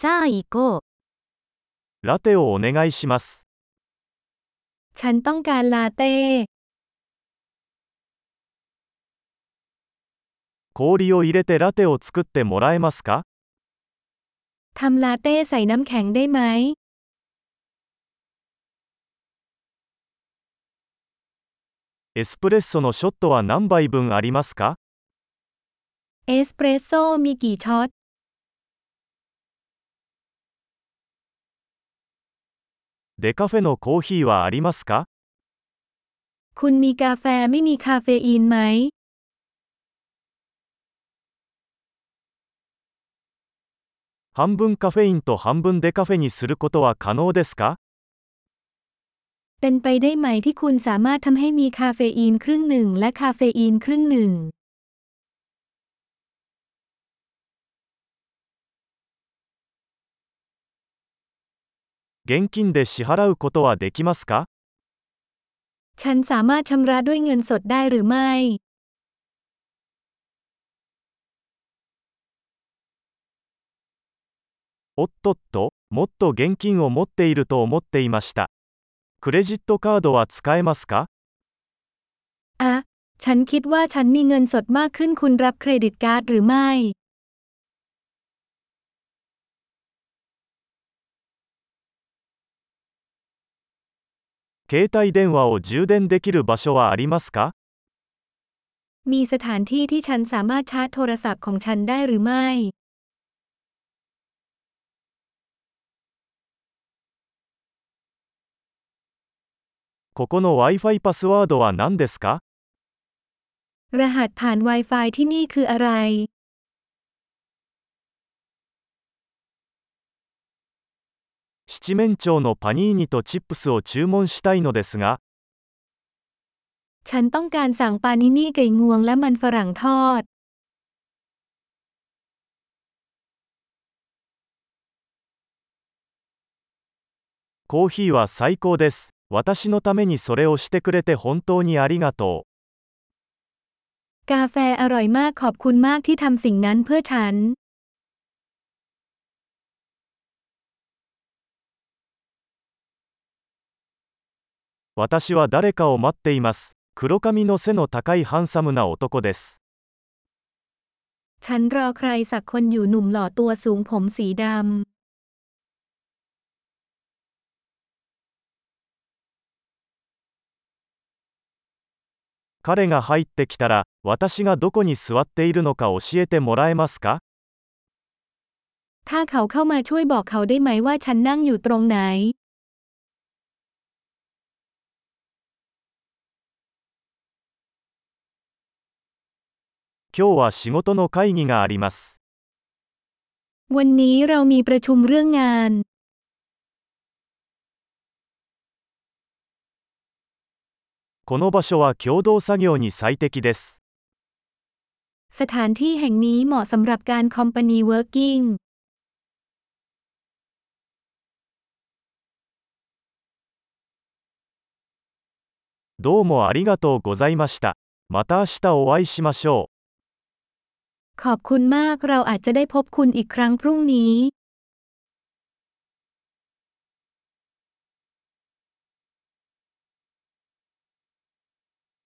さあ行こう。ラテをお願いします。 ฉันต้องการลาเต้ 氷を入れてラテを作ってもらえますか ทำลาเต้ใส่น้ำแข็งได้ไหม エスプレッソのショットは何杯分ありますか เอสเปรสโซ่มีกี่ช็อต デカフェのコーヒーはありますか คุณมีกาแฟไม่มีคาเฟอีนไหม 半分カフェインと半分デカフェにすることは可能ですか เป็นไปได้ไหมที่คุณสามารถทำให้มีคาเฟอีนครึ่งหนึ่งและคาเฟอีนครึ่งหนึ่ง 現金で支払うことはできますか ฉันสามารถชำระด้วยเงินสดได้หรือไม่ おっとっと、もっと現金を持っていると思っていました。クレジットカードは使えますか อะ ฉันคิดว่าฉันมีเงินสดมากขึ้นคุณรับเครดิตการ์ดหรือไม่ 携帯電話を充電できる場所はありますかมีสถานที่ที่ฉันสามารถชาร์จโทรศัพท์ของฉันได้หรือไม่ここの Wi-Fi パスワードは何ですかรหัสผ่าน Wi-Fi ที่นี่คืออะไร 七面鳥のパニーニとチップスを注文したいのですが、 ฉันต้องการสั่งปานินี่ไก่งวงและมันฝรั่งทอด コーヒーは最高です。私のためにそれをしてくれて本当にありがとう。 กาแฟอร่อยมากขอบคุณมากที่ทำสิ่งนั้นเพื่อฉัน 私は誰かを待っています。黒髪の背の高いハンサムな男です。 ฉันรอใครสักคนอยู่หนุ่มหล่อตัวสูงผมสีดำ 彼が入ってきたら、私がどこに座っているのか教えてもらえますか ถ้าเขาเข้ามาช่วยบอกเขาได้ไหมว่าฉันนั่งอยู่ตรงไหน 今日は仕事の会議があります。วันนี้เรามีประชุมเรื่องงานこの場所は共同作業に最適です。สถานที่แห่งนี้เหมาะสำหรับการคอมพานีเวิร์กิ่งどうもありがとうございました。また明日お会いしましょう。 ขอบคุณมากเราอาจจะได้พบคุณอีกครั้งพรุ่งนี้